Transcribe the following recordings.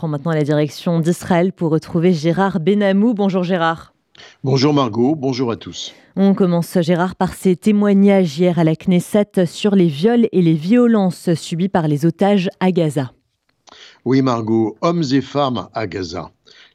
prend maintenant la direction d'Israël pour retrouver Gérard Benamou. Bonjour Gérard. Bonjour Margot, bonjour à tous. On commence Gérard par ces témoignages hier à la Knesset sur les viols et les violences subies par les otages à Gaza. Oui Margot, hommes et femmes à Gaza.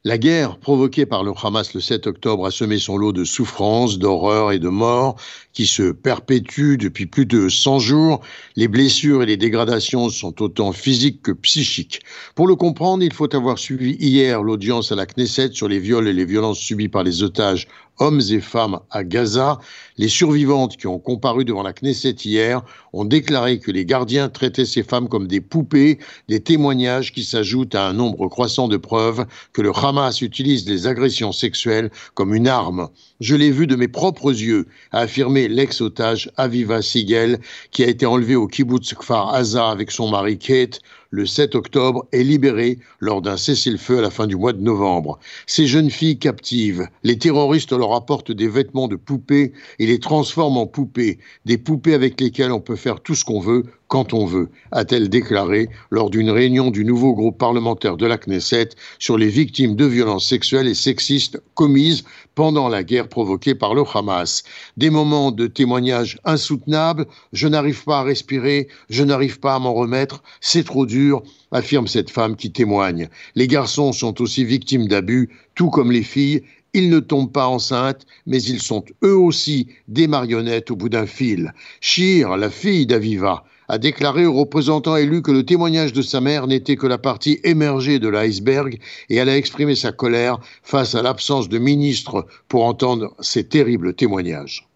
La guerre provoquée par le Hamas le 7 octobre a semé son lot de souffrances, d'horreurs et de morts qui se perpétuent depuis plus de 100 jours. Les blessures et les dégradations sont autant physiques que psychiques. Pour le comprendre, il faut avoir suivi hier l'audience à la Knesset sur les viols et les violences subies par les otages hommes et femmes à Gaza. Les survivantes qui ont comparu devant la Knesset hier ont déclaré que les gardiens traitaient ces femmes comme des poupées, des témoignages qui s'ajoutent à un nombre croissant de preuves que le Hamas utilise les agressions sexuelles comme une arme. Je l'ai vu de mes propres yeux, a affirmé l'ex-otage Aviva Sigel, qui a été enlevé au kibbutz Kfar Aza avec son mari Kate le 7 octobre, est libérée lors d'un cessez-le-feu à la fin du mois de novembre. Ces jeunes filles captives, les terroristes leur apportent des vêtements de poupées et les transforment en poupées, des poupées avec lesquelles on peut faire tout ce qu'on veut, quand on veut, a-t-elle déclaré lors d'une réunion du nouveau groupe parlementaire de la Knesset sur les victimes de violences sexuelles et sexistes commises pendant la guerre provoquée par le Hamas. Des moments de témoignages insoutenables, je n'arrive pas à respirer, je n'arrive pas à m'en remettre, c'est trop dur, affirme cette femme qui témoigne. Les garçons sont aussi victimes d'abus, tout comme les filles, ils ne tombent pas enceintes, mais ils sont eux aussi des marionnettes au bout d'un fil. Shir, la fille d'Aviva, a déclaré aux représentants élus que le témoignage de sa mère n'était que la partie émergée de l'iceberg et elle a exprimé sa colère face à l'absence de ministre pour entendre ces terribles témoignages.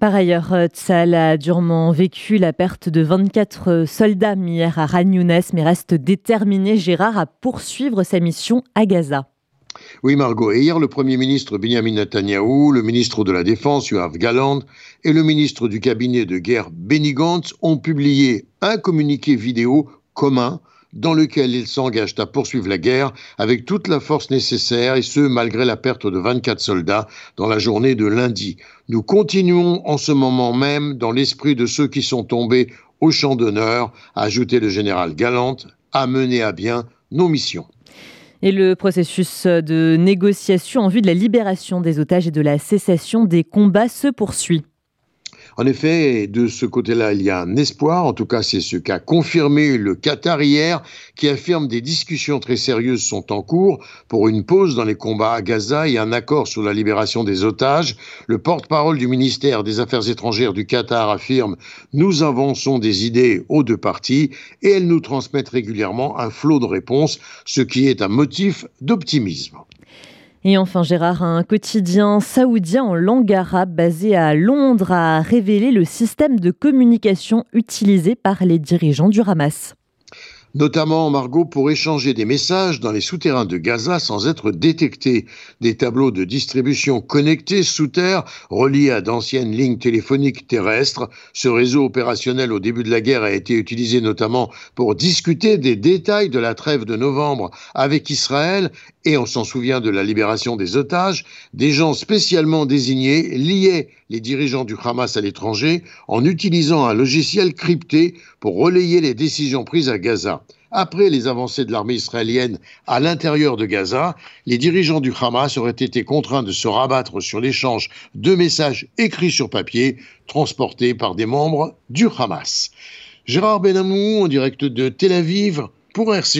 Par ailleurs, euh, Tzal a durement vécu la perte de 24 euh, soldats hier à Ran mais reste déterminé, Gérard, à poursuivre sa mission à Gaza. Oui, Margot. Et hier, le Premier ministre Benjamin Netanyahu, le ministre de la Défense Yoav Galand et le ministre du cabinet de guerre Benny Gantz ont publié un communiqué vidéo commun dans lequel ils s'engagent à poursuivre la guerre avec toute la force nécessaire, et ce, malgré la perte de 24 soldats dans la journée de lundi. Nous continuons en ce moment même dans l'esprit de ceux qui sont tombés au champ d'honneur, a ajouté le général Galant, à mener à bien nos missions. Et le processus de négociation en vue de la libération des otages et de la cessation des combats se poursuit. En effet, de ce côté-là, il y a un espoir. En tout cas, c'est ce qu'a confirmé le Qatar hier, qui affirme des discussions très sérieuses sont en cours pour une pause dans les combats à Gaza et un accord sur la libération des otages. Le porte-parole du ministère des Affaires étrangères du Qatar affirme Nous avançons des idées aux deux parties et elles nous transmettent régulièrement un flot de réponses, ce qui est un motif d'optimisme. Et enfin, Gérard, un quotidien saoudien en langue arabe basé à Londres a révélé le système de communication utilisé par les dirigeants du Hamas notamment Margot pour échanger des messages dans les souterrains de Gaza sans être détectés. Des tableaux de distribution connectés sous terre, reliés à d'anciennes lignes téléphoniques terrestres. Ce réseau opérationnel au début de la guerre a été utilisé notamment pour discuter des détails de la trêve de novembre avec Israël et on s'en souvient de la libération des otages, des gens spécialement désignés liaient les dirigeants du Hamas à l'étranger en utilisant un logiciel crypté pour relayer les décisions prises à Gaza. Après les avancées de l'armée israélienne à l'intérieur de Gaza, les dirigeants du Hamas auraient été contraints de se rabattre sur l'échange de messages écrits sur papier transportés par des membres du Hamas. Gérard Benamou en direct de Tel Aviv pour RCG.